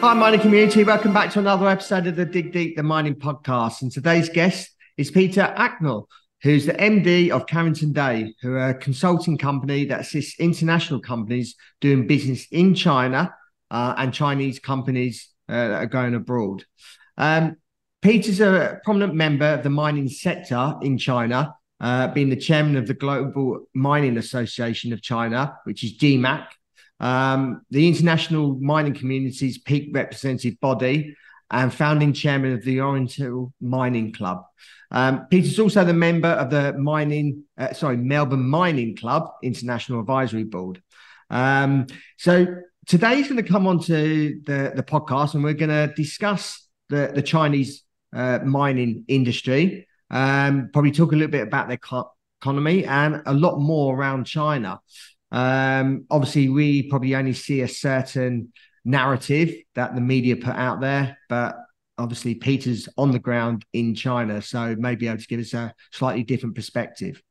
Hi, mining community. Welcome back to another episode of the Dig Deep, the mining podcast. And today's guest is Peter Arkell, who's the MD of Carrington Day, who are a consulting company that assists international companies doing business in China uh, and Chinese companies uh, that are going abroad. Um, Peter's a prominent member of the mining sector in China, uh, being the chairman of the Global Mining Association of China, which is GMAC um, the international mining community's peak representative body, and founding chairman of the Oriental Mining Club. Um, Peter's also the member of the mining, uh, sorry, Melbourne Mining Club International Advisory Board. Um, so today he's going to come onto the, the podcast and we're going to discuss the, the Chinese uh, mining industry, um, probably talk a little bit about their co- economy and a lot more around China. Um, obviously, we probably only see a certain narrative that the media put out there, but obviously Peter's on the ground in China, so maybe able to give us a slightly different perspective.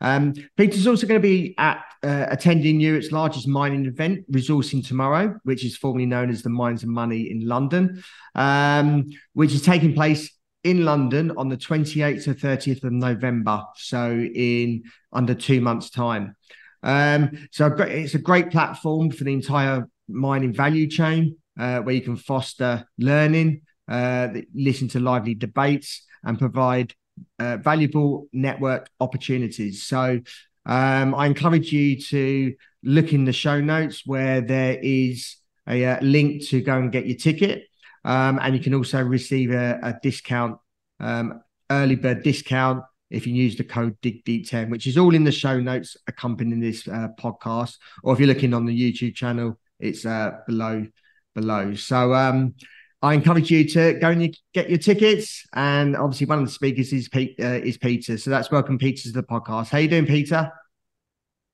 Um, Peter's also going to be at uh, attending Europe's largest mining event, Resourcing Tomorrow, which is formerly known as the Mines and Money in London, um, which is taking place in London on the 28th to 30th of November, so in under two months' time. Um, so it's a great platform for the entire mining value chain uh, where you can foster learning, uh, listen to lively debates, and provide uh, valuable network opportunities. So um, I encourage you to look in the show notes where there is a, a uh, link to go and get your ticket. Um, and you can also receive a, a discount, um, early bird discount if you use the code dig deep 10 which is all in the show notes accompanying this uh, podcast. Or if you're looking on the YouTube channel, it's uh, below below. So um, I encourage you to go and get your tickets. And obviously, one of the speakers is Pete, uh, is Peter. So that's welcome Peter to the podcast. How you doing, Peter?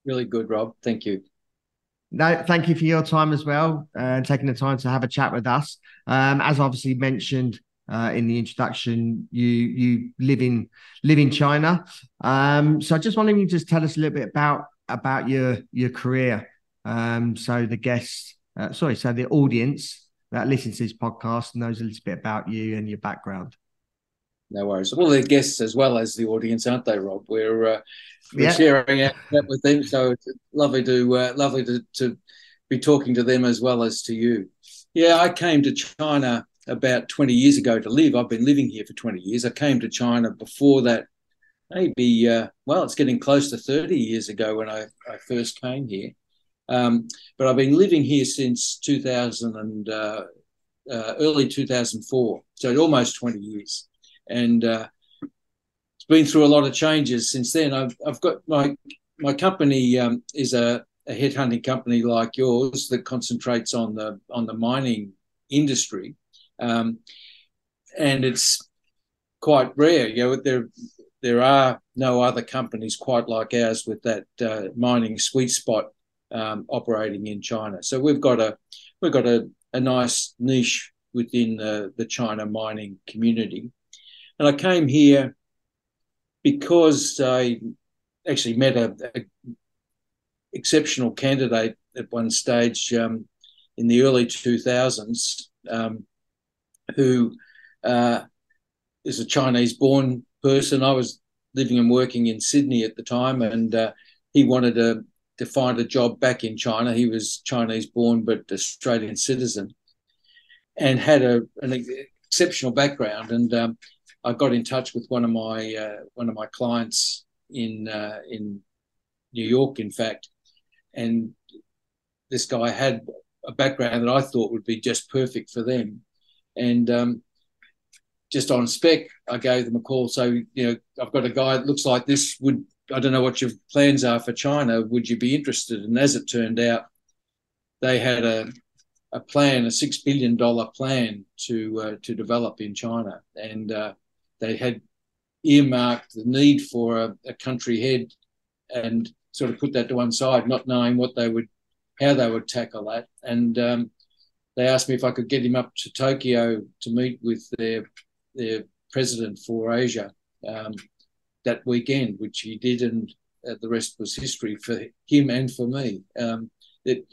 Really good, Rob. Thank you. No, thank you for your time as well and uh, taking the time to have a chat with us. Um, as obviously mentioned, uh, in the introduction. You you live in live in China, um, so I just wanted you to just tell us a little bit about about your your career. Um, so the guests, uh, sorry, so the audience that listens to this podcast knows a little bit about you and your background. No worries. Well, the guests as well as the audience, aren't they, Rob? We're uh, we're yeah. sharing out with them, so it's lovely to uh, lovely to, to be talking to them as well as to you. Yeah, I came to China about 20 years ago to live. I've been living here for 20 years. I came to China before that, maybe, uh, well, it's getting close to 30 years ago when I, I first came here. Um, but I've been living here since 2000 and uh, uh, early 2004, so almost 20 years. And uh, it's been through a lot of changes since then. I've, I've got my my company um, is a, a headhunting company like yours that concentrates on the on the mining industry um, and it's quite rare. You know, there there are no other companies quite like ours with that uh, mining sweet spot um, operating in China. So we've got a we've got a, a nice niche within the, the China mining community. And I came here because I actually met a, a exceptional candidate at one stage um, in the early 2000s um, who uh, is a Chinese born person. I was living and working in Sydney at the time, and uh, he wanted to, to find a job back in China. He was Chinese born but Australian citizen and had a, an exceptional background. And um, I got in touch with one of my uh, one of my clients in uh, in New York, in fact, and this guy had a background that I thought would be just perfect for them and um, just on spec, I gave them a call. So you know, I've got a guy that looks like this. Would I don't know what your plans are for China? Would you be interested? And as it turned out, they had a a plan, a six billion dollar plan to uh, to develop in China, and uh, they had earmarked the need for a, a, country head, and sort of put that to one side, not knowing what they would, how they would tackle that, and um, they asked me if I could get him up to Tokyo to meet with their their president for Asia um, that weekend, which he did, and uh, the rest was history for him and for me. Um, it,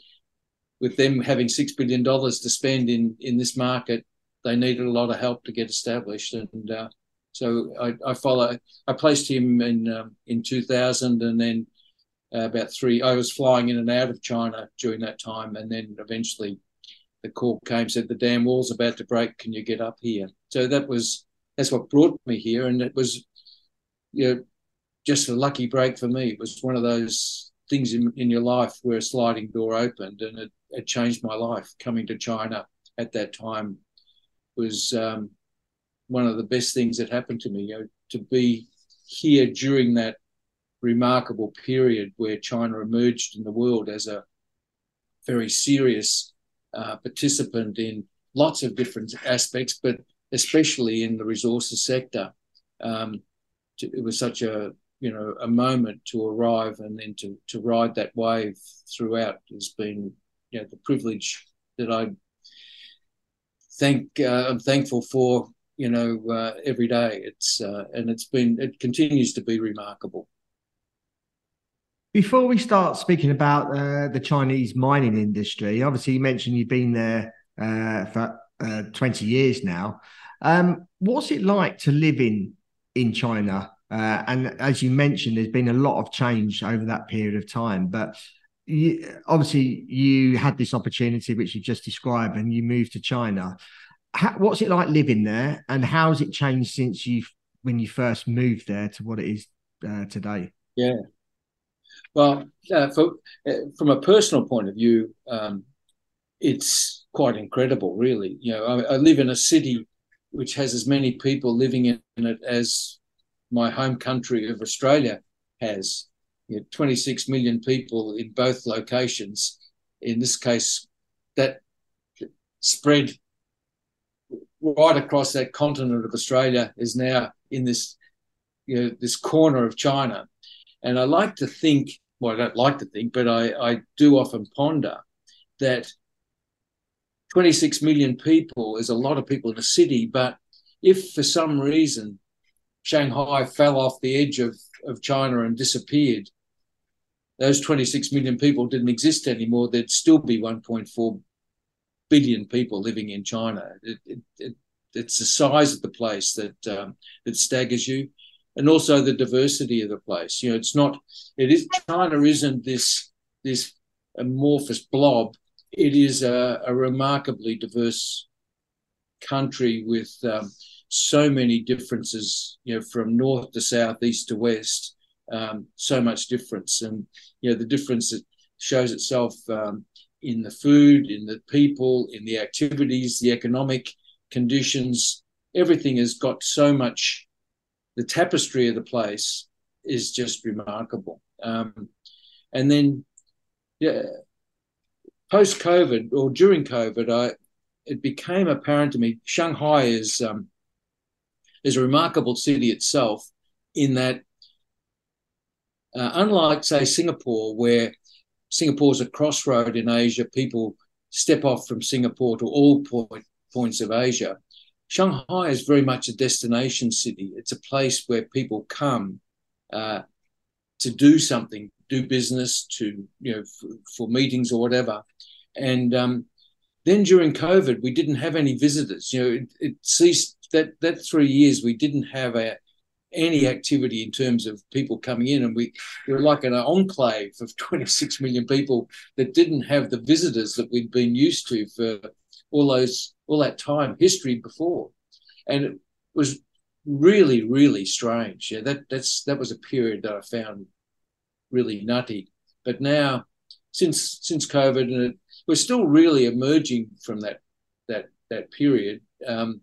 with them having six billion dollars to spend in in this market, they needed a lot of help to get established, and uh, so I, I, follow. I placed him in um, in 2000, and then uh, about three. I was flying in and out of China during that time, and then eventually the call came said the dam wall's about to break. Can you get up here? So that was that's what brought me here, and it was you know just a lucky break for me. It was one of those things in, in your life where a sliding door opened, and it it changed my life. Coming to China at that time was um, one of the best things that happened to me. You know, to be here during that remarkable period where China emerged in the world as a very serious uh, participant in lots of different aspects, but especially in the resources sector. Um, it was such a you know a moment to arrive and then to to ride that wave throughout has been you know the privilege that I thank uh, I'm thankful for you know uh, every day. It's uh, and it's been it continues to be remarkable. Before we start speaking about uh, the Chinese mining industry, obviously you mentioned you've been there uh, for uh, 20 years now. Um, what's it like to live in in China? and as you mentioned, there's been a lot of change over that period of time. But you, obviously you had this opportunity which you just described and you moved to china how, what's it like living there and how has it changed since you when you first moved there to what it is uh, today yeah well uh, for, uh, from a personal point of view um, it's quite incredible really you know I, I, live in a city which has as many people living in it as my home country of australia has you know, 26 million people in both locations. In this case, that spread right across that continent of Australia is now in this, you know, this corner of China. And I like to think, well, I don't like to think, but I, I do often ponder that 26 million people is a lot of people in a city, but if for some reason Shanghai fell off the edge of, of China and disappeared, those 26 million people didn't exist anymore, there'd still be 1.4 billion people living in China. It, it, it, it's the size of the place that um, that staggers you, and also the diversity of the place. You know, it's not. It is China isn't this this amorphous blob. It is a, a remarkably diverse country with um, so many differences. You know, from north to south, east to west um, so much difference. And you know, the difference that shows itself um, in the food, in the people, in the activities, the economic conditions. Everything has got so much. The tapestry of the place is just remarkable. Um, and then, yeah, post COVID or during COVID, I it became apparent to me Shanghai is um, is a remarkable city itself in that uh, unlike, say, Singapore, where Singapore's a crossroad in Asia, people step off from Singapore to all point, points of Asia. Shanghai is very much a destination city. It's a place where people come uh, to do something, do business, to you know, for, for meetings or whatever. And um, then during COVID, we didn't have any visitors. You know, it, it ceased that that three years. We didn't have a any activity in terms of people coming in. And we, we were like an enclave of 26 million people that didn't have the visitors that we'd been used to for all those all that time history before. And it was really, really strange. Yeah, that that's that was a period that I found really nutty. But now, since since COVID, and it, we're still really emerging from that that that period. Um,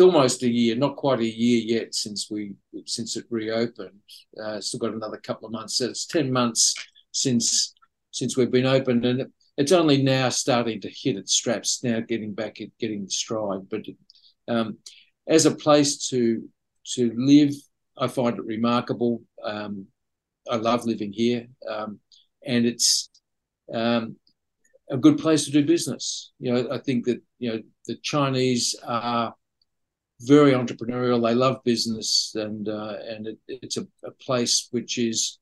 it's almost a year, not quite a year yet since we since it reopened. Uh, still got another couple of months. So it's ten months since since we've been open, and it's only now starting to hit its straps, now getting back at getting stride. But um, as a place to to live, I find it remarkable. Um, I love living here, um, and it's um, a good place to do business. You know, I think that you know the Chinese are very entrepreneurial. They love business, and uh, and it, it's a, a, place which is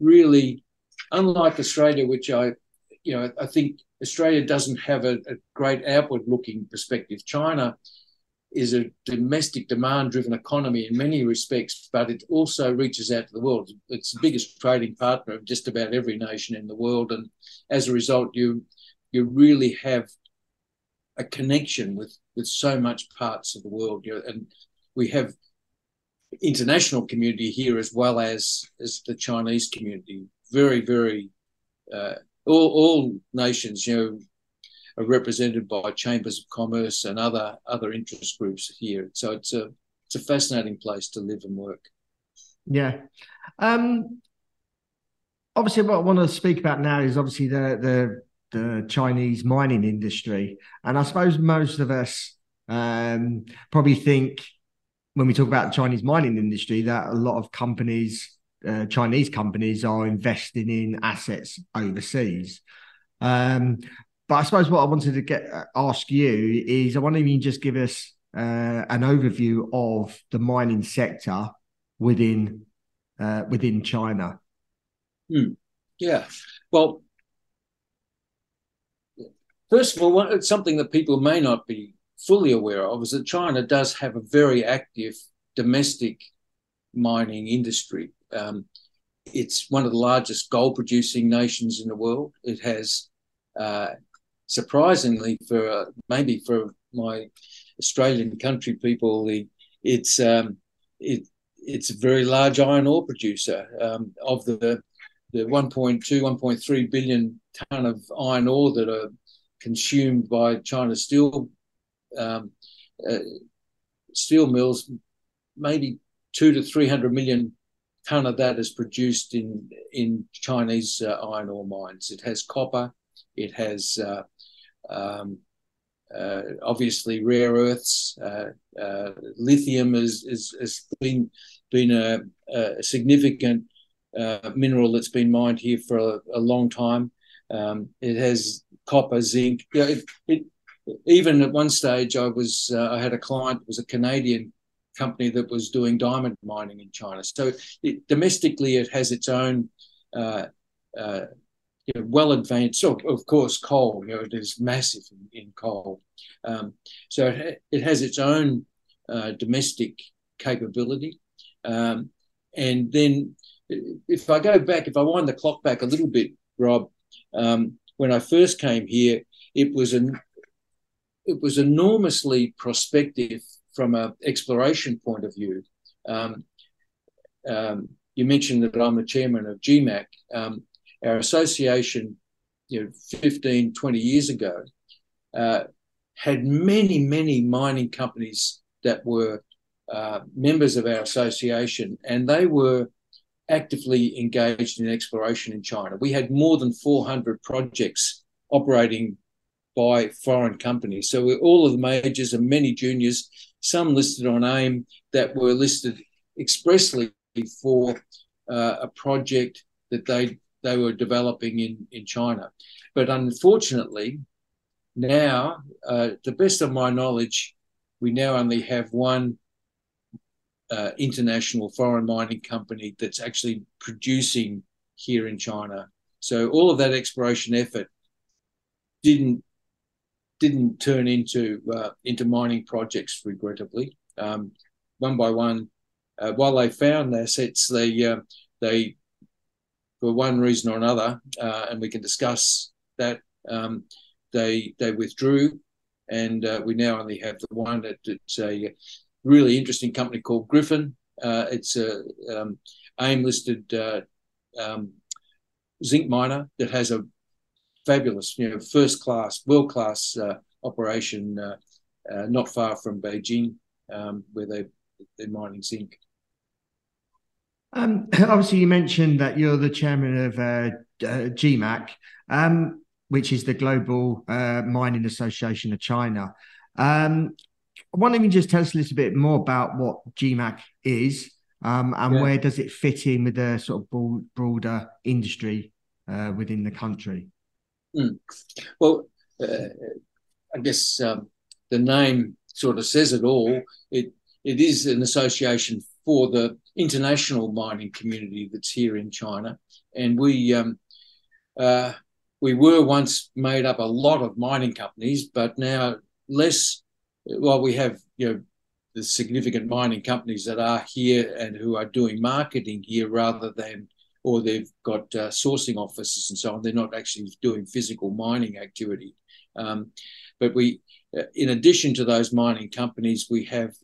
really unlike Australia, which I, you know, I think Australia doesn't have a, a great outward-looking perspective. China is a domestic demand-driven economy in many respects, but it also reaches out to the world. It's the biggest trading partner of just about every nation in the world, and as a result, you you really have a connection with with so much parts of the world. You know, and we have international community here as well as as the Chinese community. Very, very uh, all all nations, you know, are represented by chambers of commerce and other other interest groups here. So it's a it's a fascinating place to live and work. Yeah. Um, obviously, what I want to speak about now is obviously the the the Chinese mining industry. And I suppose most of us um, probably think when we talk about the Chinese mining industry that a lot of companies, uh, Chinese companies, are investing in assets overseas. Um, but I suppose what I wanted to get uh, ask you is I wonder if you can just give us uh, an overview of the mining sector within uh, within China. Hmm. Yeah. Well, First of all, something that people may not be fully aware of is that China does have a very active domestic mining industry. Um, it's one of the largest gold producing nations in the world. It has, uh, surprisingly, for uh, maybe for my Australian country people, the, it's um, it, it's a very large iron ore producer. Um, of the the 1.2, 1.3 billion ton of iron ore that are consumed by China steel um, uh, steel mills, maybe two to three hundred million ton of that is produced in in Chinese uh, iron ore mines. It has copper, it has uh, um, uh, obviously rare earths. Uh, uh, lithium has, is, has been been a, a significant mineral that's been mined here for a, a long time. Um, it has copper, zinc. You know, it, it, even at one stage, I was uh, I had a client was a Canadian company that was doing diamond mining in China. So it, domestically, it has its own uh, uh, you know, well advanced. So of course, coal. You know, it is massive in, in coal. Um, so it, it, has its own uh, domestic capability. Um, and then, if I go back, if I wind the clock back a little bit, Rob, um, when I first came here, it was an it was enormously prospective from an exploration point of view. Um, um, you mentioned that I'm the chairman of GMAC. Um, our association, you know, 15, 20 years ago, uh, had many, many mining companies that were uh, members of our association, and they were actively engaged in exploration in China. We had more than 400 projects operating by foreign companies. So we're all of the majors and many juniors, some listed on AIM that were listed expressly for uh, a project that they they were developing in in China. But unfortunately, now, uh, the best of my knowledge, we now only have one uh, international foreign mining company that's actually producing here in China. So all of that exploration effort didn't didn't turn into uh, into mining projects, regrettably. Um, one by one, uh, while they found assets, they uh, they for one reason or another, uh, and we can discuss that. Um, they they withdrew, and uh, we now only have the one. it's a really interesting company called Griffin. Uh, it's a um, AIM listed um, zinc miner that has a fabulous, you know, first class, world class uh, operation uh, uh, not far from Beijing, um, where they they're mining zinc. Um, obviously, you mentioned that you're the chairman of uh, GMAC. Um, which is the Global uh, Mining Association of China. Um, why don't you just tell us a little bit more about what GMAC is um, and yeah. where does it fit in with the sort of broader industry uh, within the country? Mm. Well, uh, I guess um, the name sort of says it all. It it is an association for the international mining community that's here in China, and we um, uh, we were once made up a lot of mining companies, but now less. Well, we have you know the significant mining companies that are here and who are doing marketing here rather than or they've got uh, sourcing offices and so on. They're not actually doing physical mining activity. Um, but we, uh, in addition to those mining companies, we have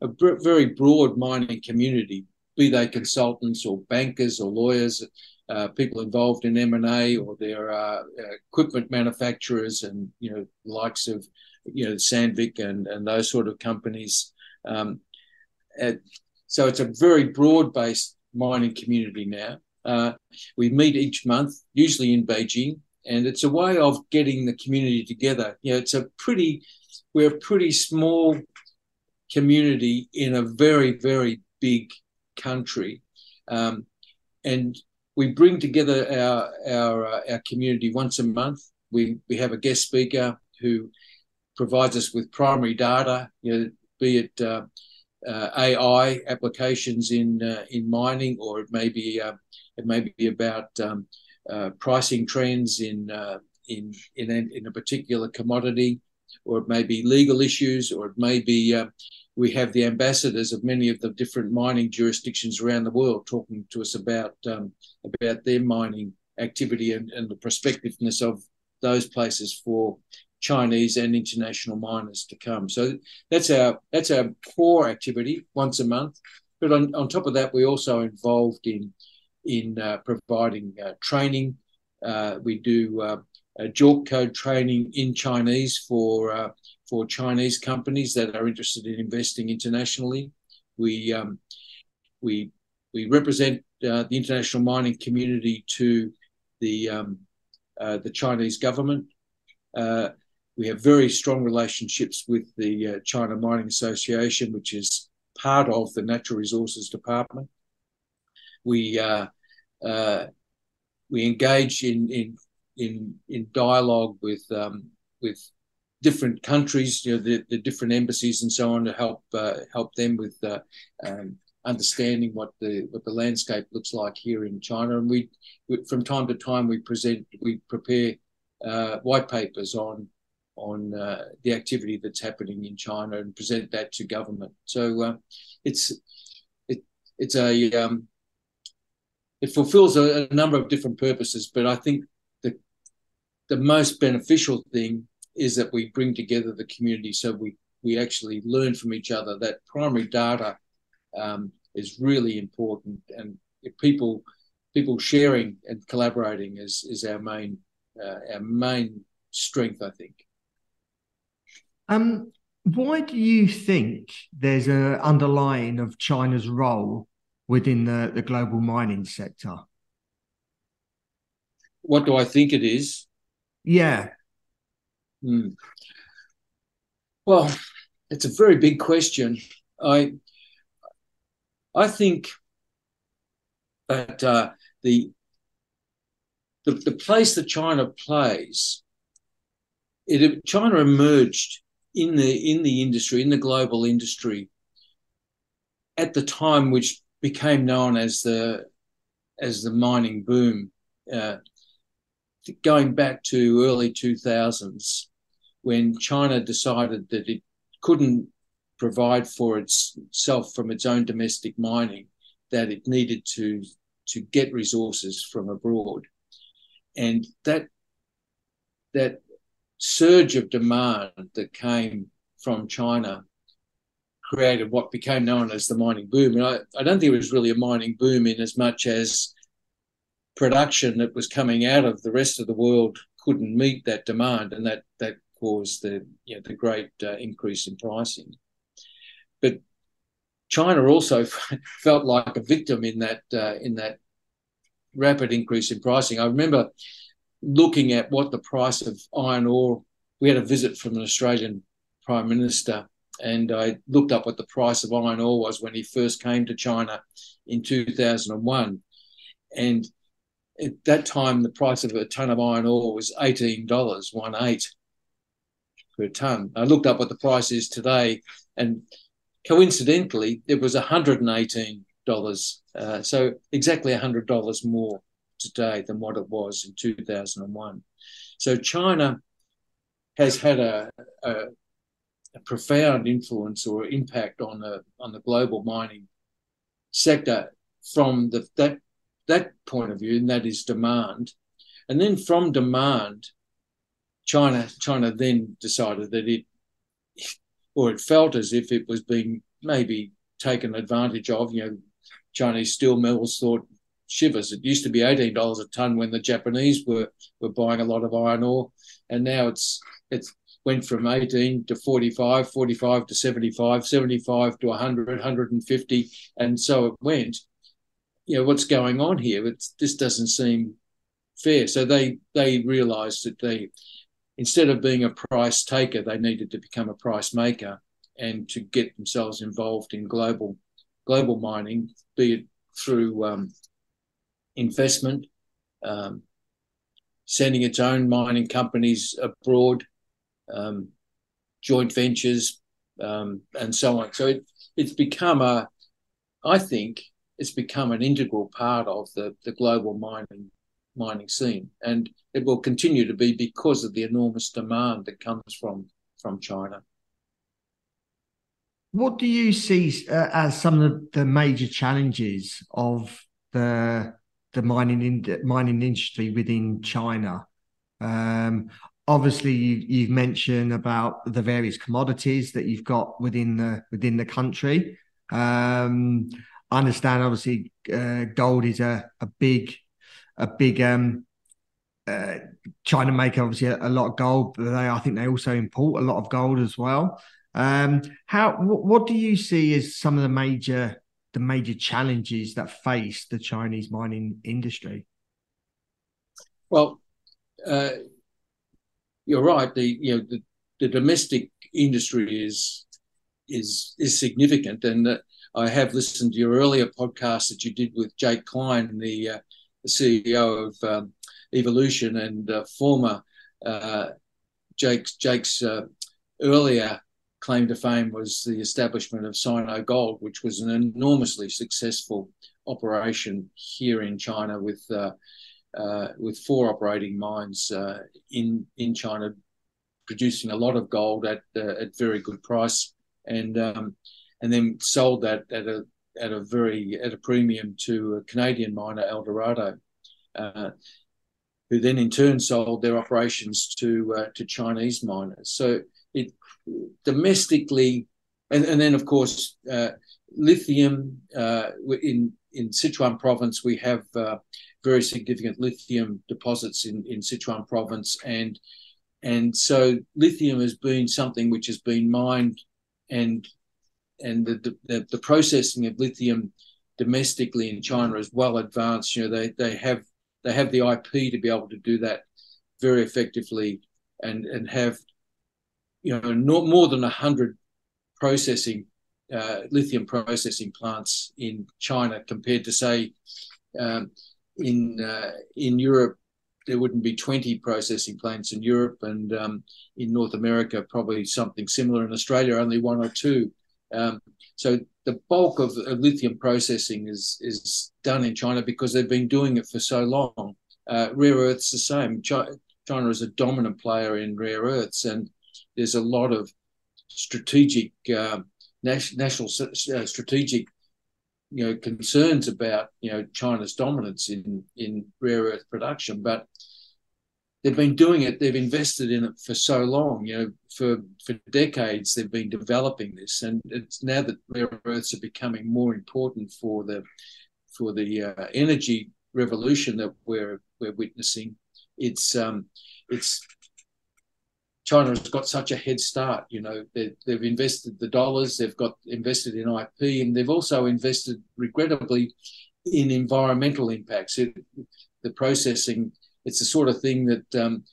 a br- very broad mining community, be they consultants or bankers or lawyers, uh, people involved in M&A or there are uh, equipment manufacturers and, you know, likes of, you know, Sandvik and, and those sort of companies. Um, so it's a very broad-based mining community now. Uh, we meet each month, usually in Beijing, and it's a way of getting the community together. You know, it's a pretty, we're a pretty small community in a very, very big country. Um, and we bring together our our uh, our community once a month. We we have a guest speaker who provides us with primary data, you know, be it uh, uh, AI applications in uh, in mining, or it may be uh, it may be about um, uh, pricing trends in, uh, in, in, a, in a particular commodity, or it may be legal issues, or it may be uh, we have the ambassadors of many of the different mining jurisdictions around the world talking to us about um, about their mining activity and, and the prospectiveness of those places for Chinese and international miners to come. So that's our that's our core activity once a month. But on, on top of that, we're also involved in in uh, providing uh, training. Uh, we do JORC code training in Chinese for for Chinese companies that are interested in investing internationally. We um, we we represent the international mining community to the um, the Chinese government. we have very strong relationships with the China Mining Association, which is part of the Natural Resources Department we uh, uh, we engage in in in, in dialogue with um, with different countries, you know, the, the different embassies and so on to help uh, help them with uh, um, understanding what the what the landscape looks like here in China. And we, we from time to time we present we prepare uh, white papers on on uh, the activity that's happening in China and present that to government. So uh, it's it, it's a um, it fulfills a, a number of different purposes, but I think the the most beneficial thing is that we bring together the community so we we actually learn from each other. That primary data um, is really important, and people people sharing and collaborating is is our main uh, our main strength, I think. Um, why do you think there's an underlying of China's role within the, the global mining sector? What do I think it is? Yeah. Hmm. Well, it's a very big question. I I think that uh, the, the the place that China plays, it China emerged in the in the industry in the global industry at the time which became known as the as the mining boom, uh, going back to early 2000s, when China decided that it couldn't provide for itself from its own domestic mining, that it needed to to get resources from abroad, and that that surge of demand that came from China created what became known as the mining boom. And I, I don't think it was really a mining boom in as much as production that was coming out of the rest of the world couldn't meet that demand, and that that caused the you know, the great uh, increase in pricing. But China also felt like a victim in that uh, in that rapid increase in pricing. I remember looking at what the price of iron ore. We had a visit from an Australian Prime Minister, and I looked up what the price of iron ore was when he first came to China in 2001. And at that time, the price of a ton of iron ore was $18, one eight per ton. I looked up what the price is today, and coincidentally, it was $118. Uh, so exactly $100 more today than what it was in 2001. So China has had a, a, a profound influence or impact on the on the global mining sector from the, that that point of view, and that is demand. And then from demand, China China then decided that it or it felt as if it was being maybe taken advantage of. You know, Chinese steel mills thought shivers. It used to be eighteen dollars a ton when the Japanese were were buying a lot of iron ore, and now it's it's went from 18 to 45, 45 to 75, 75 to 100, 150, and so it went. You know what's going on here? It's, this doesn't seem fair. So they they realised that they instead of being a price taker, they needed to become a price maker and to get themselves involved in global global mining, be it through um, investment, um, sending its own mining companies abroad, um, joint ventures, um, and so on. So it, it's become a, I think, it's become an integral part of the, the global mining mining scene, and it will continue to be because of the enormous demand that comes from from China. What do you see uh, as some of the major challenges of the the mining in, mining industry within China. Um, obviously, you, have mentioned about the various commodities that you've got within the within the country. Um, I understand, obviously, uh, gold is a, a big a big um, uh, China make obviously a, a, lot of gold, but they I think they also import a lot of gold as well. Um, how what, what do you see as some of the major the major challenges that face the Chinese mining industry? Well, uh, you're right. The you know the, the domestic industry is is is significant, and uh, I have listened to your earlier podcast that you did with Jake Klein, the, uh, the CEO of um, Evolution and uh, former uh, Jake's Jake's uh, earlier claim to fame was the establishment of Sino Gold, which was an enormously successful operation here in China with uh, with four operating mines uh, in in China, producing a lot of gold at uh, at very good price, and um, and then sold that at a at a very at a premium to a Canadian miner Eldorado. Uh, who then in turn sold their operations to uh, to Chinese miners. So it domestically, and, and then of course uh, lithium uh, in in Sichuan province we have uh, very significant lithium deposits in in Sichuan province and and so lithium has been something which has been mined and and the, the, the processing of lithium domestically in China is well advanced. You know, they they have they have the IP to be able to do that very effectively and and have you know, more than 100 processing, uh, lithium processing plants in China compared to, say, um, in, uh, in Europe, there wouldn't be 20 processing plants in Europe, and um, in North America, probably something similar. In Australia, only one or two. Um, so the bulk of, of, lithium processing is is done in China because they've been doing it for so long. Uh, rare earths the same. China, is a dominant player in rare earths, and there's a lot of strategic uh, national uh, strategic you know concerns about you know China's dominance in in rare earth production, but they've been doing it. They've invested in it for so long. You know, for for decades they've been developing this, and it's now that rare earths are becoming more important for the for the uh, energy revolution that we're we're witnessing. It's um, it's China has got such a head start. You know, they, have invested the dollars, they've got invested in IP, and they've also invested, regrettably, in environmental impacts. It, the processing it's the sort of thing that um,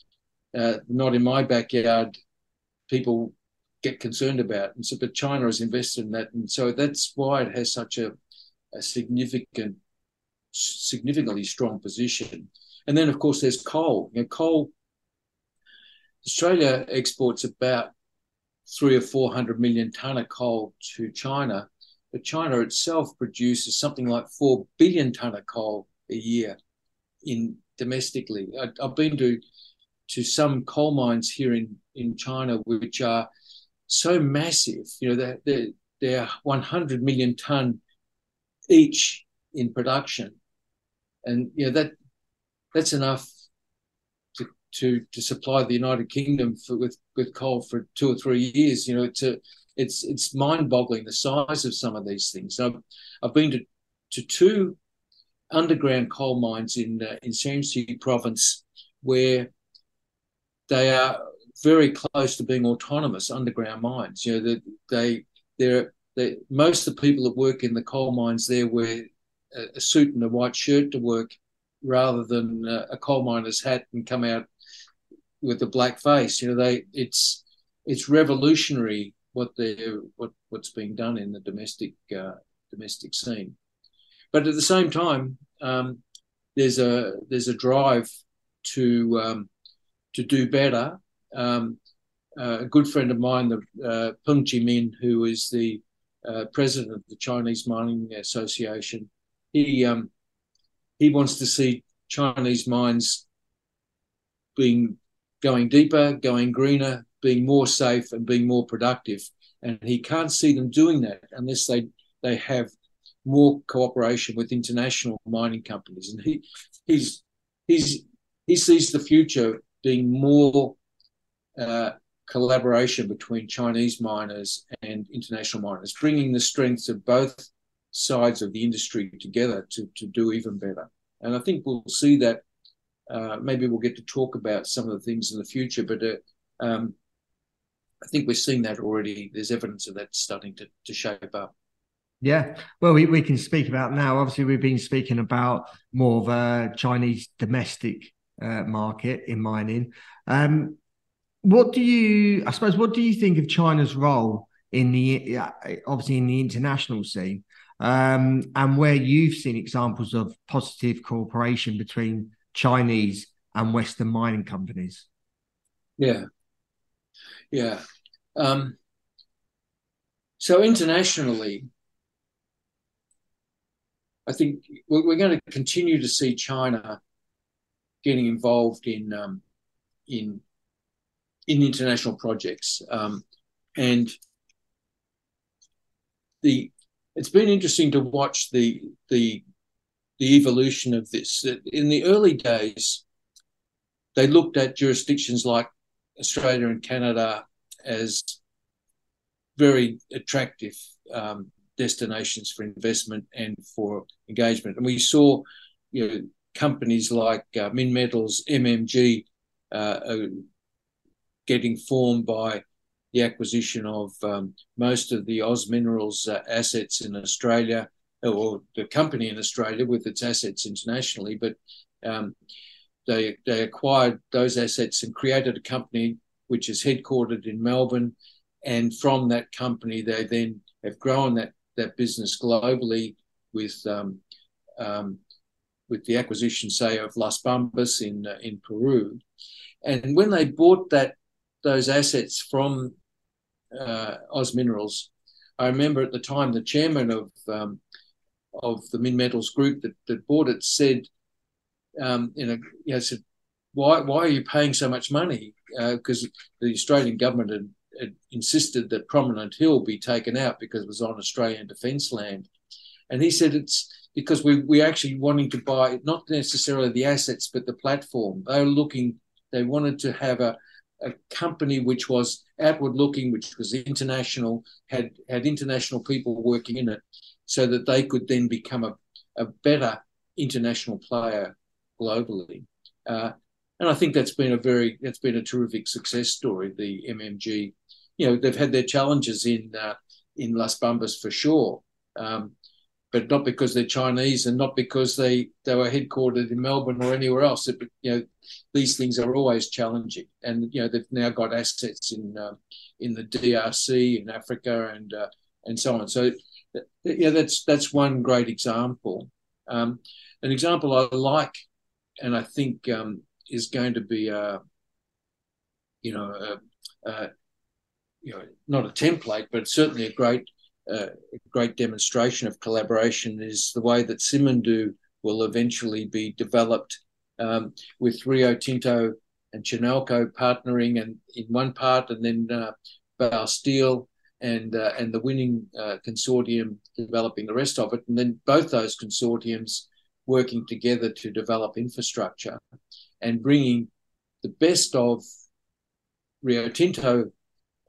uh, not in my backyard people get concerned about. And so, but China has invested in that, and so that's why it has such a, a significant, significantly strong position. And then, of course, there's coal. You know, coal. Australia exports about three or four hundred million ton of coal to China, but China itself produces something like four billion ton of coal a year in domestically. I, have been to to some coal mines here in in China which are so massive. You know, they're they're, they're 100 million ton each in production, and you know that that's enough to to supply the United Kingdom for, with with coal for two or three years. You know, it's a, it's it's mind-boggling the size of some of these things. I've, I've been to to two underground coal mines in uh, in Shaanxi province where they are very close to being autonomous underground mines. You know, they, they they're they, most of the people that work in the coal mines there wear a, a suit and a white shirt to work rather than uh, a coal miner's hat and come out with a black face. You know, they it's it's revolutionary what they what what's being done in the domestic uh, domestic scene. But at the same time, um, there's a there's a drive to um, to do better. Um, uh, a good friend of mine, the uh, Peng Qiming, who is the uh, president of the Chinese Mining Association, he um, he wants to see Chinese mines being going deeper, going greener, being more safe, and being more productive. And he can't see them doing that unless they they have more cooperation with international mining companies. And he he's he's he sees the future being more uh, collaboration between Chinese miners and international miners, bringing the strengths of both sides of the industry together to, to do even better. And I think we'll see that. Uh, maybe we'll get to talk about some of the things in the future, but uh, um, I think we're seeing that already. There's evidence of that starting to, to shape up. Yeah, well, we, we can speak about now. Obviously, we've been speaking about more of a Chinese domestic uh, market in mining. Um, what do you, I suppose, what do you think of China's role in the obviously in the international scene, um, and where you've seen examples of positive cooperation between Chinese and Western mining companies? Yeah, yeah. Um, so internationally, I think we're, going to continue to see China getting involved in um, in in international projects, um, and the it's been interesting to watch the the the evolution of this. In the early days, they looked at jurisdictions like Australia and Canada as very attractive um, destinations for investment and for engagement. And we saw, you know, companies like uh, Minmetals, MMG, uh, getting formed by the acquisition of um, most of the Oz Minerals uh, assets in Australia, or the company in Australia with its assets internationally. But um, they they acquired those assets and created a company which is headquartered in Melbourne. And from that company, they then have grown that that business globally with um, um, with the acquisition, say, of Las Bambas in uh, in Peru. And when they bought that those assets from uh, Oz Minerals, I remember at the time the chairman of um, of the Minmetals Group that, that bought it said, um, you know, you know, said, why why are you paying so much money? Because uh, the Australian government had insisted that Prominent Hill be taken out because it was on Australian defence land. And he said it's because we, we're actually wanting to buy not necessarily the assets, but the platform. They were looking, they wanted to have a, a company which was outward looking, which was international, had, had international people working in it, so that they could then become a, a better international player globally. Uh, and I think that's been a very that's been a terrific success story. The MMG you know they've had their challenges in uh, in Las Bambas for sure. Um, but not because they're Chinese and not because they, they were headquartered in Melbourne or anywhere else. It, you know, these things are always challenging, and you know they've now got assets in uh, in the DRC in Africa and uh, and so on. So yeah, that's that's one great example. Um, an example I like, and I think um, is going to be a you know a, a, you know not a template, but certainly a great uh, great demonstration of collaboration is the way that Simandou will eventually be developed um, with Rio Tinto and Chinalco partnering and in one part, and then uh, Steel and uh, and the winning uh, consortium developing the rest of it, and then both those consortiums working together to develop infrastructure and bringing the best of Rio Tinto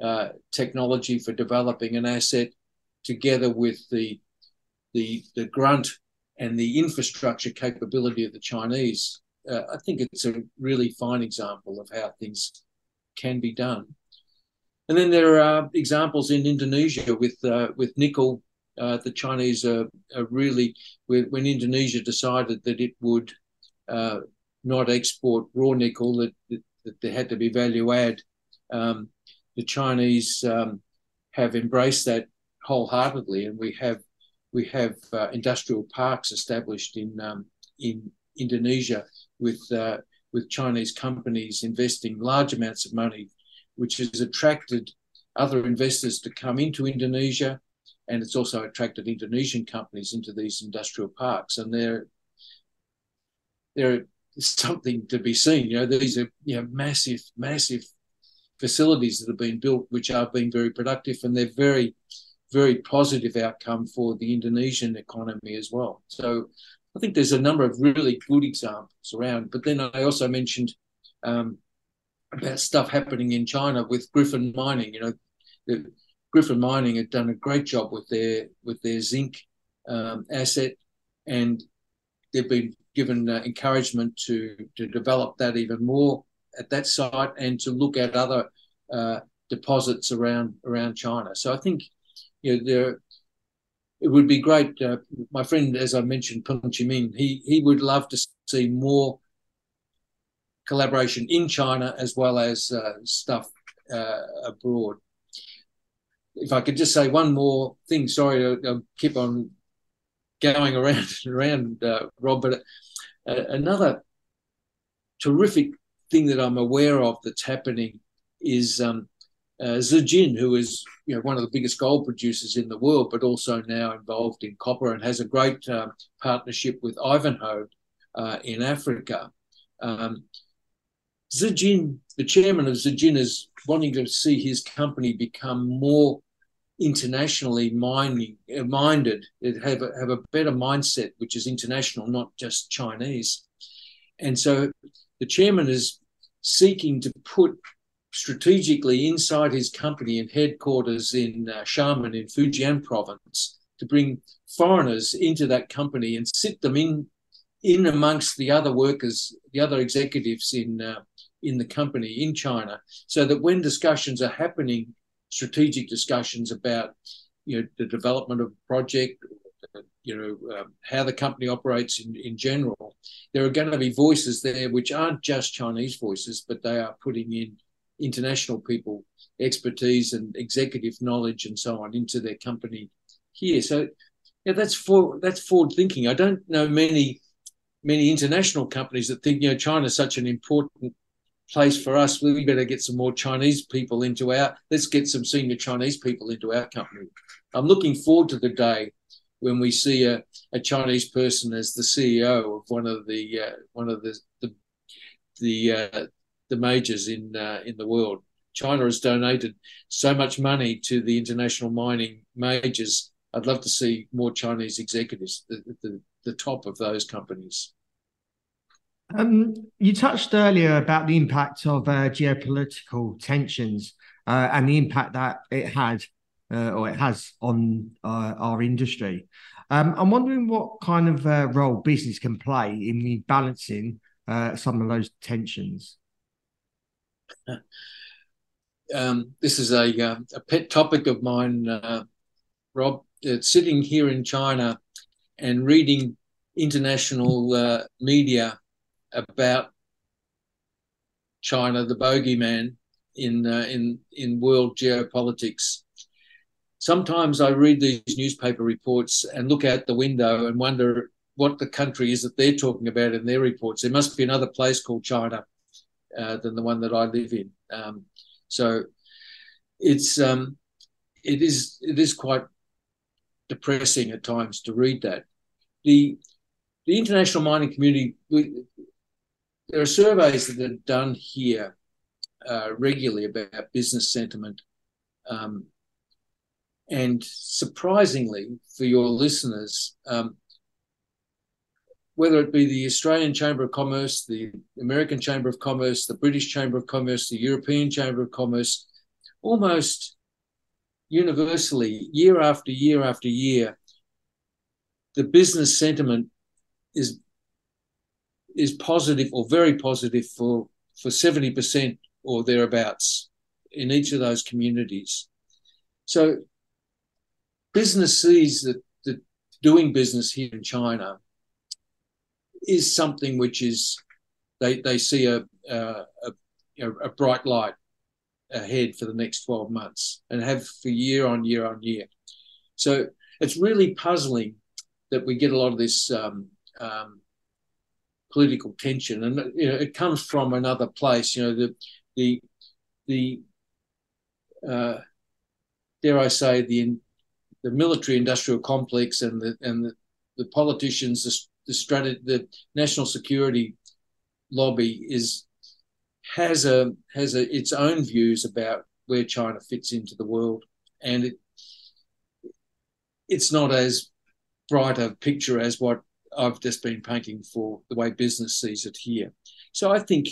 uh, technology for developing an asset together with the the the grunt and the infrastructure capability of the Chinese. Uh, I think it's a really fine example of how things can be done. And then there are examples in Indonesia with uh, with nickel. Uh, the Chinese are, are, really when Indonesia decided that it would uh, not export raw nickel, that, that, that, there had to be value add. Um, the Chinese um, have embraced that wholeheartedly, and we have we have uh, industrial parks established in um, in Indonesia with uh, with Chinese companies investing large amounts of money, which has attracted other investors to come into Indonesia, and it's also attracted Indonesian companies into these industrial parks, and they're they're something to be seen. You know, these are you know massive, massive facilities that have been built, which are being very productive, and they're very very positive outcome for the Indonesian economy as well. So I think there's a number of really good examples around. But then I also mentioned um, about stuff happening in China with Griffin Mining. You know, the, Griffin Mining had done a great job with their with their zinc um, asset, and they've been given uh, encouragement to to develop that even more at that site and to look at other uh, deposits around around China. So I think you know, there it would be great. Uh, my friend, as I mentioned, Peng Qiming, he he would love to see more collaboration in China as well as uh, stuff uh, abroad. If I could just say one more thing, sorry to, to keep on going around and around, uh, Rob, but uh, another terrific thing that I'm aware of that's happening is um, uh, Zijin, who is you know one of the biggest gold producers in the world, but also now involved in copper and has a great um, partnership with Ivanhoe uh, in Africa. Um, Zijin, the chairman of Zijin, is wanting to see his company become more internationally mining, uh, minded, have a, have a better mindset, which is international, not just Chinese. And so the chairman is seeking to put strategically inside his company and headquarters in uh, Xiamen in Fujian province to bring foreigners into that company and sit them in in amongst the other workers, the other executives in uh, in the company in China, so that when discussions are happening, strategic discussions about you know the development of a project, you know um, how the company operates in, in general, there are going to be voices there which aren't just Chinese voices, but they are putting in international people expertise and executive knowledge and so on into their company here. So yeah, that's for that's forward thinking. I don't know many many international companies that think you know China's such an important place for us. We better get some more Chinese people into our. Let's get some senior Chinese people into our company. I'm looking forward to the day when we see a, a Chinese person as the CEO of one of the uh, one of the the the, uh, the majors in uh, in the world. China has donated so much money to the international mining majors. I'd love to see more Chinese executives at the, the top of those companies. Um, you touched earlier about the impact of uh, geopolitical tensions uh, and the impact that it had uh, or it has on uh, our industry. Um, I'm wondering what kind of uh, role business can play in balancing uh, some of those tensions. Um, this is a, a pet topic of mine, Rob. Sitting here in China, and reading international media about China, the bogeyman in uh, in in world geopolitics. Sometimes I read these newspaper reports and look out the window and wonder what the country is that they're talking about in their reports. There must be another place called China uh, than the one that I live in. Um, so it's um, it is it is quite depressing at times to read that. The the international mining community, there are surveys that are done here uh, regularly about business sentiment. Um, and surprisingly for your listeners, um, whether it be the Australian Chamber of Commerce, the American Chamber of Commerce, the British Chamber of Commerce, the European Chamber of Commerce, almost universally, year after year after year, the business sentiment is is positive or very positive for for 70% or thereabouts in each of those communities. So business sees that, that doing business here in China is something which is they they see a a, a, a bright light ahead for the next 12 months and have for year on year on year. So it's really puzzling that we get a lot of this um, um, political tension, and you know it comes from another place. You know the the the uh, dare I say the the military industrial complex and the and the, the politicians the the strategy the national security lobby is has a has a, its own views about where China fits into the world, and it it's not as bright a picture as what I've just been painting for the way business sees it here. So I think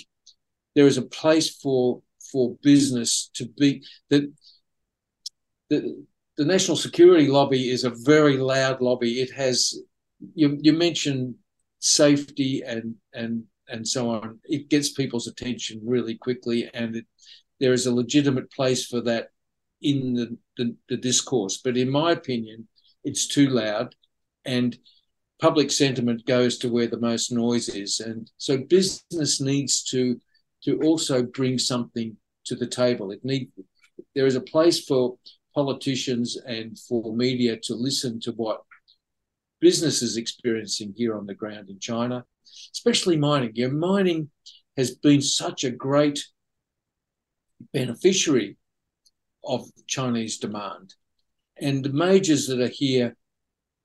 there is a place for for business to be that the the national security lobby is a very loud lobby. It has you you mentioned safety and and and so on. It gets people's attention really quickly, and it, there is a legitimate place for that in the, the, the discourse. But in my opinion, it's too loud, and public sentiment goes to where the most noise is, and so business needs to to also bring something to the table. It need there is a place for politicians and for media to listen to what business is experiencing here on the ground in China, especially mining. Yeah, mining has been such a great beneficiary of Chinese demand. And the majors that are here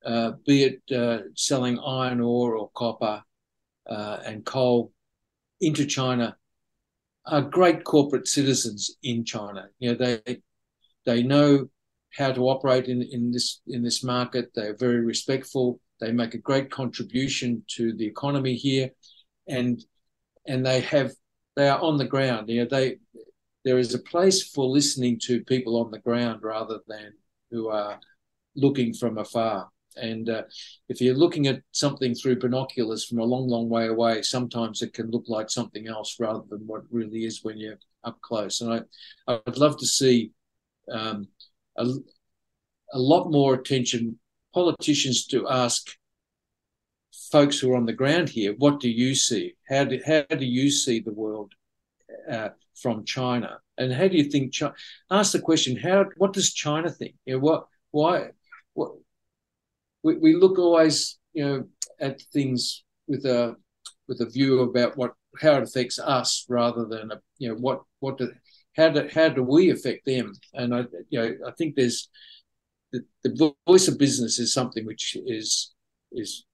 uh, be it uh, selling iron ore or copper uh, and coal into China, are great corporate citizens in China. You know, they they know how to operate in, in this in this market. They're very respectful. They make a great contribution to the economy here, and and they have they are on the ground. You know, they there is a place for listening to people on the ground rather than who are looking from afar. And uh, if you're looking at something through binoculars from a long, long way away, sometimes it can look like something else rather than what really is when you're up close. And I, I'd love to see um, a, a lot more attention, politicians to ask folks who are on the ground here, what do you see? How do, how do you see the world uh, from China? And how do you think China, ask the question, how, what does China think? You know, what, why, what, we, we look always, you know, at things with a with a view about what how it affects us rather than a, you know what what do, how do how do we affect them? And I you know I think there's the, the voice of business is something which is is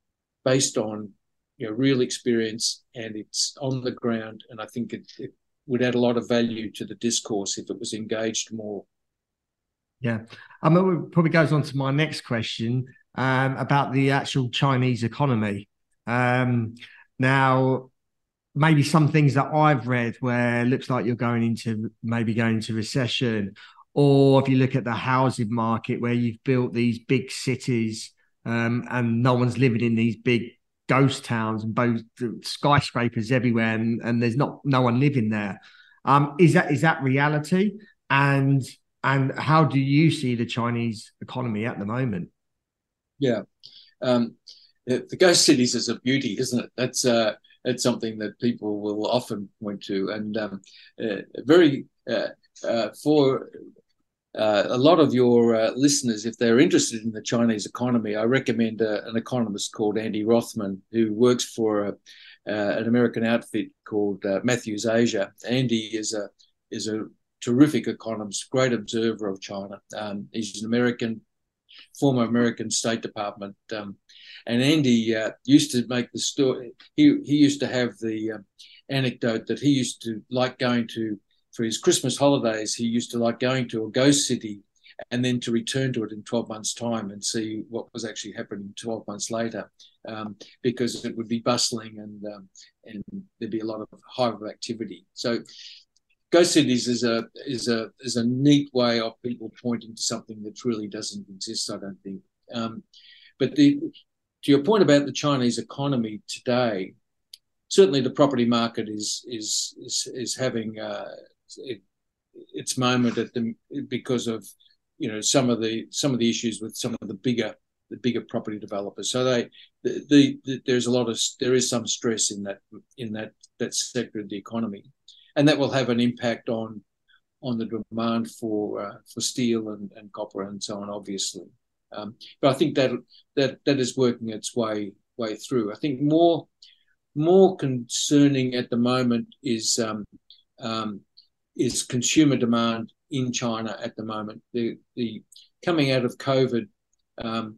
based on you know real experience and it's on the ground and I think it, it would add a lot of value to the discourse if it was engaged more. Yeah, I mean, it probably goes on to my next question um, about the actual Chinese economy. Um, now, maybe some things that I've read where it looks like you're going into maybe going into recession, or if you look at the housing market where you've built these big cities um, and no one's living in these big ghost towns and both skyscrapers everywhere, and, and there's not no one living there. Um, is that is that reality? And and how do you see the Chinese economy at the moment? Yeah. um, the, the, ghost cities is a beauty, isn't it? That's uh, something that people will often point to, and um, uh, very uh, uh for uh, a lot of your uh, listeners, if they're interested in the Chinese economy, I recommend an economist called Andy Rothman, who works for an American outfit called Matthews Asia. Andy is a is a terrific economist, great observer of China. Um, he's an American, former American State Department. Um, and Andy uh, used to make the story. He he used to have the uh, anecdote that he used to like going to for his Christmas holidays. He used to like going to a ghost city and then to return to it in 12 months' time and see what was actually happening 12 months later, um, because it would be bustling and um, and there'd be a lot of hive activity. So ghost cities is a is a is a neat way of people pointing to something that really doesn't exist. I don't think. Um, but the, to your point about the Chinese economy today, certainly the property market is is is, is having uh, it, its moment at the because of you know some of the some of the issues with some of the bigger the bigger property developers. So they the, the, the there's a lot of there is some stress in that in that that sector of the economy and that will have an impact on on the demand for uh, for steel and, and copper and so on, obviously. Um, but I think that that that is working its way way through. I think more more concerning at the moment is um, um, is consumer demand in China at the moment. The the coming out of COVID, um,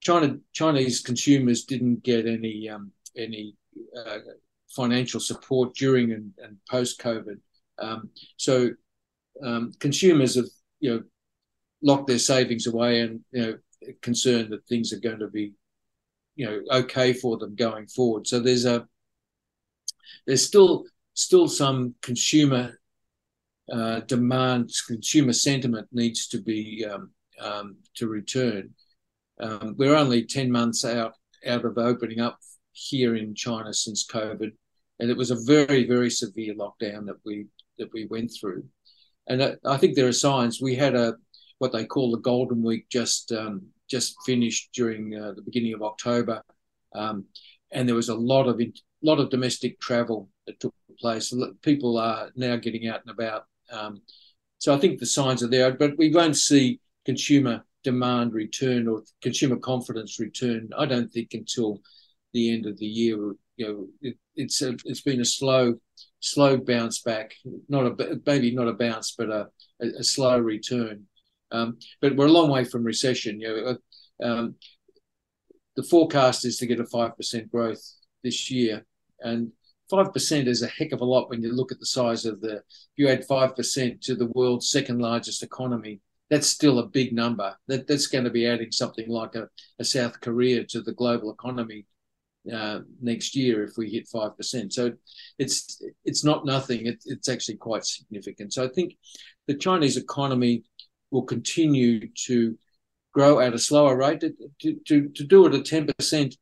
China Chinese consumers didn't get any um, any uh, financial support during and, and post COVID. Um, so um, consumers have you know locked their savings away and you know concerned that things are going to be you know okay for them going forward. So there's a there's still still some consumer uh, demand, consumer sentiment needs to be um, um, to return. Um, we're only ten months out out of opening up here in China since COVID and it was a very very severe lockdown that we that we went through. And I, think there are signs. We had a what they call the golden week just um, just finished during uh, the beginning of October. Um, and there was a lot of lot of domestic travel that took place. People are now getting out and about. Um, so I think the signs are there but we won't see consumer demand return or consumer confidence return I don't think until the end of the year you know it, it's a, it's been a slow slow bounce back, not a maybe not a bounce, but a, a, a slow return. Um, but we're a long way from recession. You know, uh, um, the forecast is to get a five percent growth this year, and five percent is a heck of a lot when you look at the size of the. If you add five percent to the world's second largest economy, that's still a big number. That that's going to be adding something like a, a South Korea to the global economy uh, next year if we hit five percent. So it's it's not nothing. It, it's actually quite significant. So I think the Chinese economy will continue to grow at a slower rate. To to, to do it at ten percent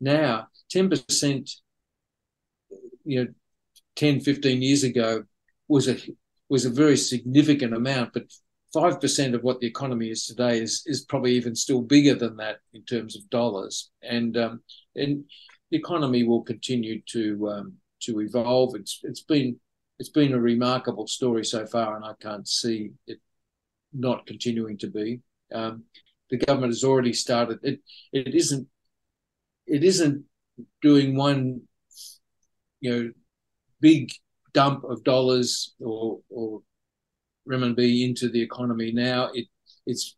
now, ten percent, you know, 10, 15 years ago was a was a very significant amount, but five percent of what the economy is today is is probably even still bigger than that in terms of dollars. And um, and the economy will continue to um, to evolve. It's it's been it's been a remarkable story so far, and I can't see it not continuing to be. Um, the government has already started. It it isn't it isn't doing one you know big dump of dollars or or renminbi into the economy now. It it's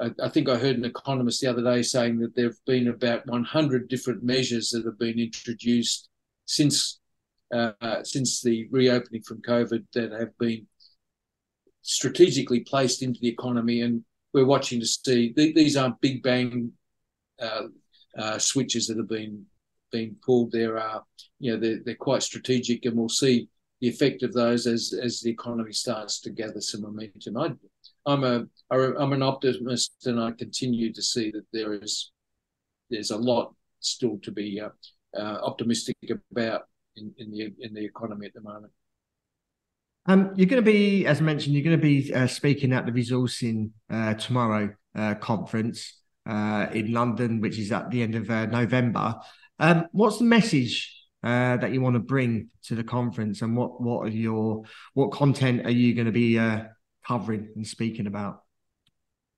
I, I, think I heard an economist the other day saying that there have been about 100 different measures that have been introduced since uh, since the reopening from COVID that have been strategically placed into the economy, and we're watching to see th- these aren't big bang uh, uh, switches that have been being pulled. There are you know they're, they're quite strategic, and we'll see the effect of those as as the economy starts to gather some momentum. I I'm a I'm an optimist, and I continue to see that there is there's a lot still to be uh, uh, optimistic about in, in the in the economy at the moment. Um, you're going to be, as I mentioned, you're going to be uh, speaking at the resourcing uh, tomorrow uh, conference. uh, in London, which is at the end of November. Um, what's the message uh, that you want to bring to the conference, and what what are your what content are you going to be uh, covering and speaking about?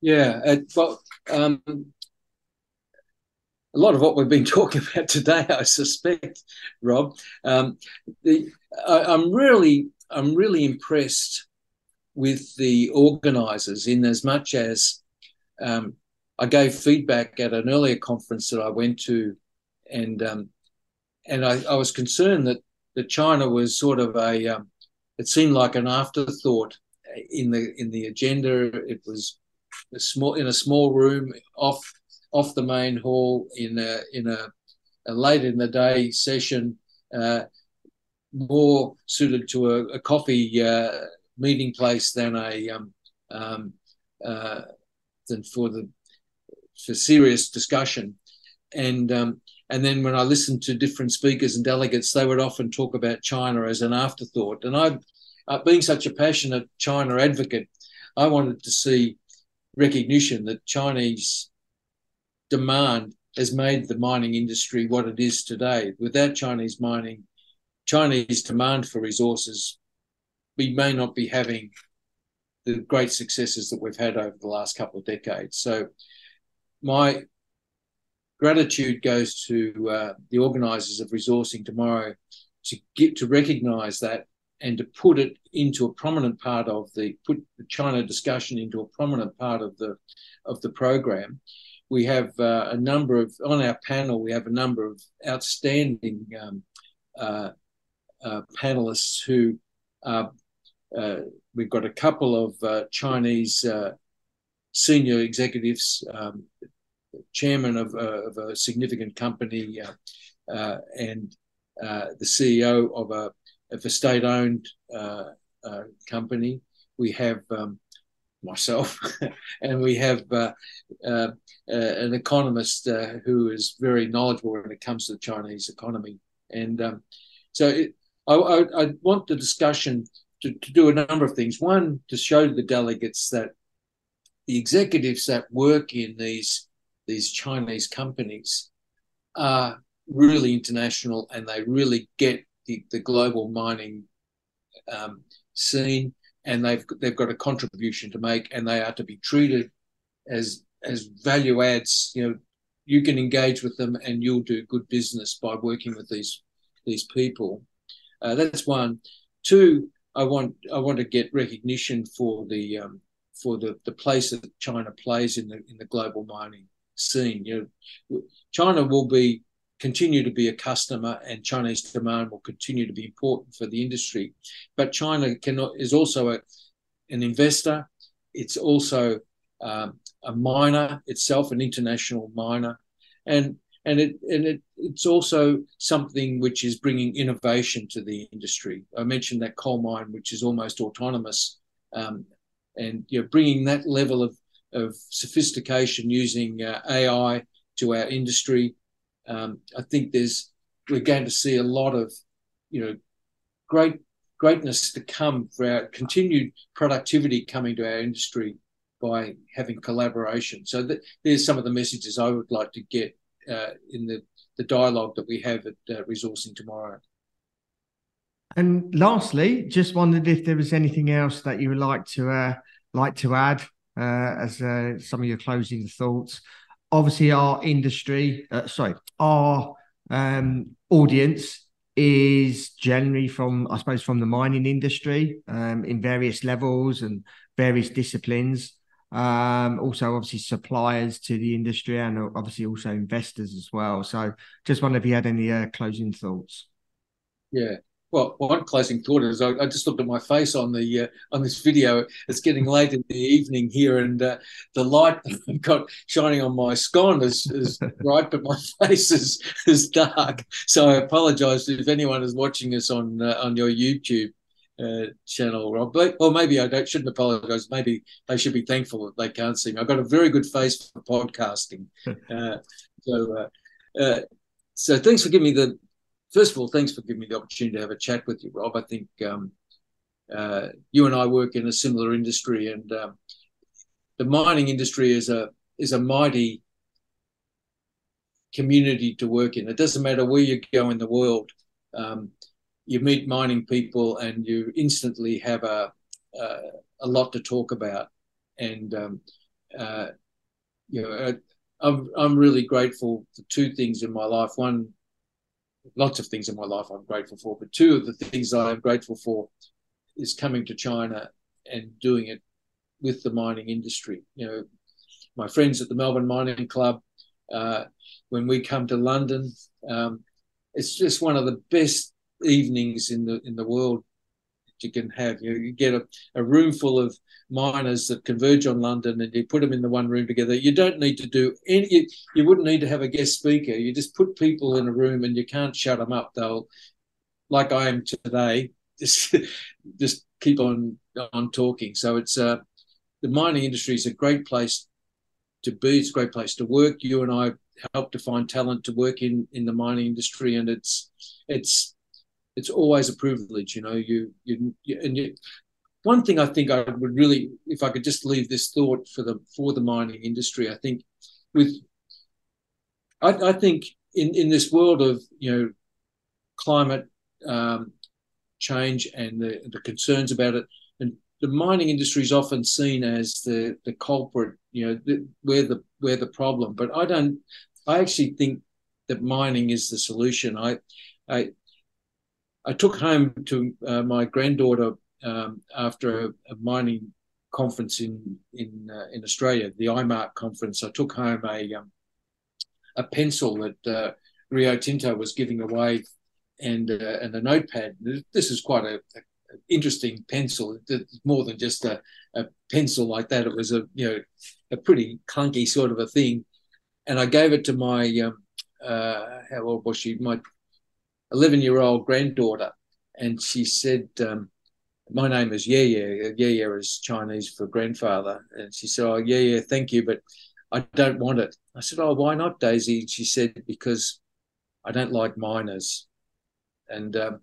Yeah, well, um, a lot of what we've been talking about today, I suspect, Rob. Um, the, I, am really, I'm really impressed with the organisers in as much as um, I gave feedback at an earlier conference that I went to, and um, and I, I, was concerned that that China was sort of a, um, it seemed like an afterthought in the in the agenda. It was a small in a small room off off the main hall in a in a, a late in the day session, uh, more suited to a, a coffee uh, meeting place than a um, um, uh, than for the for serious discussion. And um, and then when I listened to different speakers and delegates, they would often talk about China as an afterthought. And I, uh, being such a passionate China advocate, I wanted to see recognition that Chinese demand has made the mining industry what it is today. Without Chinese mining, Chinese demand for resources, we may not be having the great successes that we've had over the last couple of decades. So, my gratitude goes to uh, the organisers of resourcing tomorrow to get to recognise that and to put it into a prominent part of the put the China discussion into a prominent part of the of the program we have uh, a number of on our panel. We have a number of outstanding um, uh, uh, panelists who uh, we've got a couple of uh, Chinese uh, senior executives, um, chairman of, of, a significant company, and the CEO of a of a state-owned company. We have um, myself, and we have uh, uh, uh, an economist uh, who is very knowledgeable when it comes to the Chinese economy. And um, so it, I, I, I, want the discussion to, to do a number of things. One, to show the delegates that the executives that work in these these Chinese companies are really international and they really get the, the global mining um, scene and they've they've got a contribution to make, and they are to be treated as as value adds. You know, you can engage with them, and you'll do good business by working with these these people. Uh, that's one. Two, I want I want to get recognition for the um, for the, the place that China plays in the in the global mining scene. You know, China will be continue to be a customer and Chinese demand will continue to be important for the industry. But China cannot, is also a, an investor. It's also um, a miner itself, an international miner. And and it and it, it's also something which is bringing innovation to the industry. I mentioned that coal mine, which is almost autonomous, um, and you know, bringing that level of of sophistication using uh, AI to our industry um, I think there's we're going to see a lot of you know great greatness to come for our continued productivity coming to our industry by having collaboration. So that, there's some of the messages I would like to get uh, in the, the dialogue that we have at uh, resourcing tomorrow. And lastly, just wondered if there was anything else that you would like to uh, like to add as uh, some of your closing thoughts obviously our industry, uh, sorry, our um, audience is generally from, I suppose, from the mining industry um, in various levels and various disciplines. Um, also, obviously, suppliers to the industry and obviously also investors as well. So, just wonder if you had any uh, closing thoughts. Yeah, well, one closing thought is I, I, just looked at my face on the uh, on this video. It's getting late in the evening here, and uh, the light I've got shining on my scone is, is bright, but my face is is dark. So I apologise if anyone is watching us on uh, on your YouTube uh, channel, Rob. But, or maybe I don't, shouldn't apologise. Maybe they should be thankful that they can't see me. I've got a very good face for podcasting. Uh, so. Uh, so thanks for giving me the first of all, thanks for giving me the opportunity to have a chat with you, Rob. I think um, uh, you and I work in a similar industry, and um, the mining industry is a is a mighty community to work in. It doesn't matter where you go in the world. Um, you meet mining people and you instantly have a a, a lot to talk about. And um, uh, you know, I'm I'm really grateful for two things in my life. One, lots of things in my life I'm grateful for, but two of the things I am grateful for is coming to China and doing it with the mining industry. You know, my friends at the Melbourne Mining Club, uh, when we come to London, um, it's just one of the best evenings in the in the world you can have. You, you get a, a room full of miners that converge on London and you put them in the one room together. You don't need to do any, you, you wouldn't need to have a guest speaker. You just put people in a room and you can't shut them up. They'll, like I am today, just, just keep on, on talking. So it's, uh, the mining industry is a great place to be. It's a great place to work. You and I help to find talent to work in, in the mining industry and it's, it's, it's always a privilege, you know. You, you, you and you, one thing I think I would really, if I could just leave this thought for the for the mining industry, I think with, I, I think in in this world of you know climate um, change and the the concerns about it, and the mining industry is often seen as the the culprit, you know, the, where the where the problem. But I don't. I actually think that mining is the solution. I, I I took home to uh, my granddaughter um, after a, a, mining conference in in uh, in Australia, the IMARC conference. I took home a um, a pencil that uh, Rio Tinto was giving away, and uh, and a notepad. This is quite a, a interesting pencil. It's more than just a, a pencil like that. It was a you know a pretty clunky sort of a thing, and I gave it to my um, uh, how old was she? My 11 year old granddaughter. And she said, um, My name is Yeye. Yeye is Chinese for grandfather. And she said, Oh, yeah, yeah, thank you, but I don't want it. I said, Oh, why not, Daisy? And she said, Because I don't like miners. And um,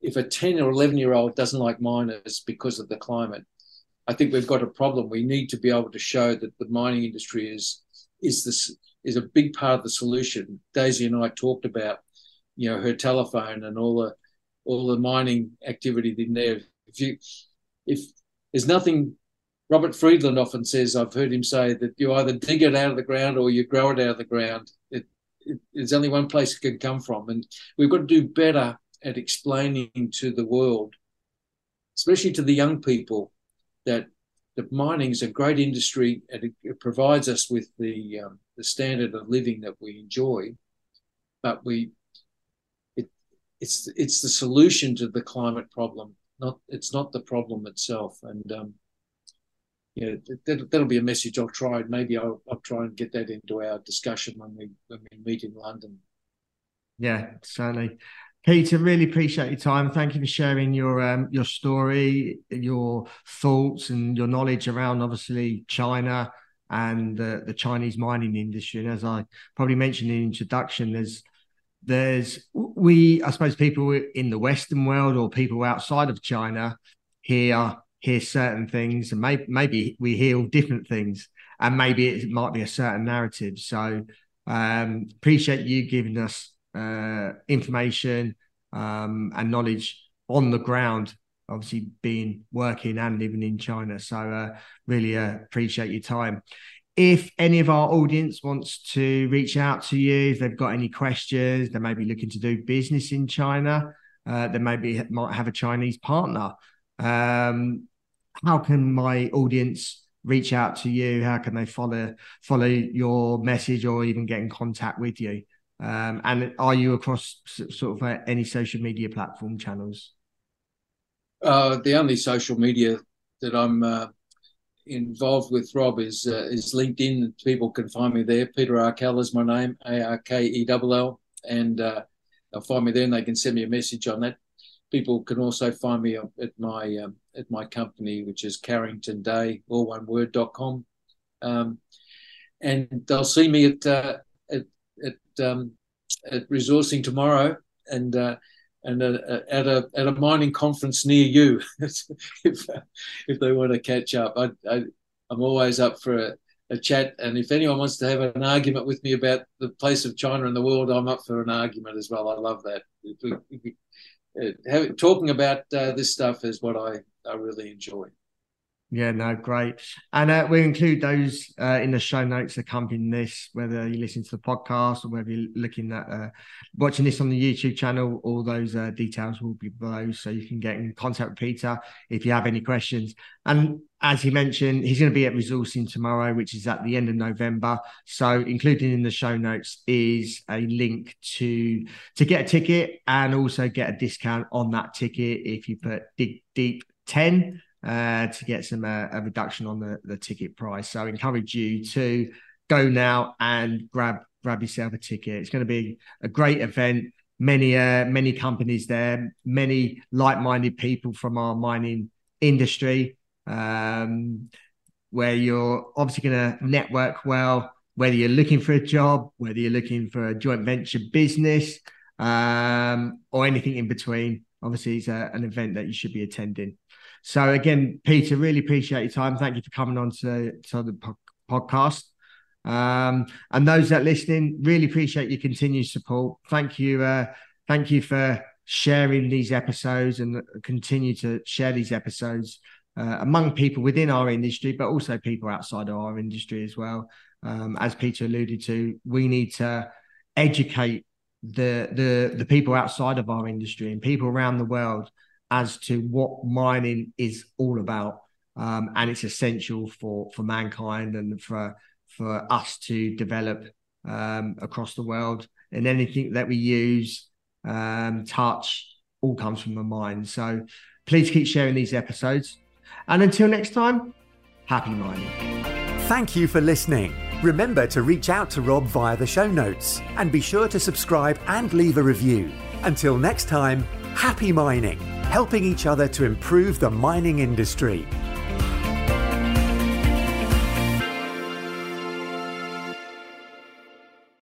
if a 10 or 11 year old doesn't like miners because of the climate, I think we've got a problem. We need to be able to show that the mining industry is is this is a big part of the solution. Daisy and I talked about you know her telephone and all the all the mining activity in there. If you if there's nothing Robert Friedland often says, I've heard him say that you either dig it out of the ground or you grow it out of the ground. It, it, there's only one place it can come from. And we've got to do better at explaining to the world, especially to the young people, that the mining is a great industry and it, it provides us with the, um, the standard of living that we enjoy. But we it's it's the solution to the climate problem. Not it's not the problem itself. And um, yeah, that, that'll be a message I'll try. Maybe I'll, I'll try and get that into our discussion when we when we meet in London. Yeah, certainly. Peter, really appreciate your time. Thank you for sharing your um, your story, your thoughts, and your knowledge around obviously China and uh, the Chinese mining industry. And as I probably mentioned in the introduction, there's there's we i suppose people in the western world or people outside of china hear hear certain things and maybe maybe we hear different things and maybe it might be a certain narrative. So um appreciate you giving us uh information um and knowledge on the ground obviously being working and living in china. So uh really uh, appreciate your time if any of our audience wants to reach out to you, if they've got any questions, they may be looking to do business in China, uh, they maybe might have a Chinese partner. Um, how can my audience reach out to you? How can they follow follow your message or even get in contact with you? Um, and are you across sort of uh, any social media platform channels? Uh, the only social media that I'm uh, involved with Rob is uh, is LinkedIn. People can find me there. Peter Arkell is my name, A R K E L L, and uh, they'll find me there, and they can send me a message on that. People can also find me at my um, at my company, which is Carrington Day, all one word dot com, um, and they'll see me at uh, at at, um, at resourcing tomorrow, and uh, and a, at a at a mining conference near you if if they want to catch up. I, I am always up for a, a chat. And if anyone wants to have an argument with me about the place of China in the world, I'm up for an argument as well. I love that. Uh, have, talking about uh, this stuff is what I, I really enjoy. Yeah, no, great. And uh, we'll include those uh, in the show notes accompanying this, whether you listen to the podcast or whether you're looking at uh, watching this on the YouTube channel. All those uh, details will be below, so you can get in contact with Peter if you have any questions. And as he mentioned, he's going to be at Resourcing tomorrow, which is at the end of November. So, included in the show notes is a link to to get a ticket and also get a discount on that ticket if you put Dig Deep ten uh, to get some uh, a reduction on the, the ticket price. So I encourage you to go now and grab grab yourself a ticket. It's going to be a great event. Many uh, many companies there, many like minded people from our mining industry, um, where you're obviously going to network well. Whether you're looking for a job, whether you're looking for a joint venture business, um, or anything in between, obviously it's a, an event that you should be attending. So again, Peter, really appreciate your time. Thank you for coming on to, to the po- podcast. Um, and those that listening, really appreciate your continued support. Thank you. Uh, thank you for sharing these episodes and continue to share these episodes uh, among people within our industry, but also people outside of our industry as well. Um, as Peter alluded to, we need to educate the the the people outside of our industry and people around the world as to what mining is all about. Um, and it's essential for, for mankind and for, for us to develop um, across the world. And anything that we use, um, touch, all comes from the mind. So please keep sharing these episodes. And until next time, happy mining. Thank you for listening. Remember to reach out to Rob via the show notes and be sure to subscribe and leave a review. Until next time, happy mining helping each other to improve the mining industry.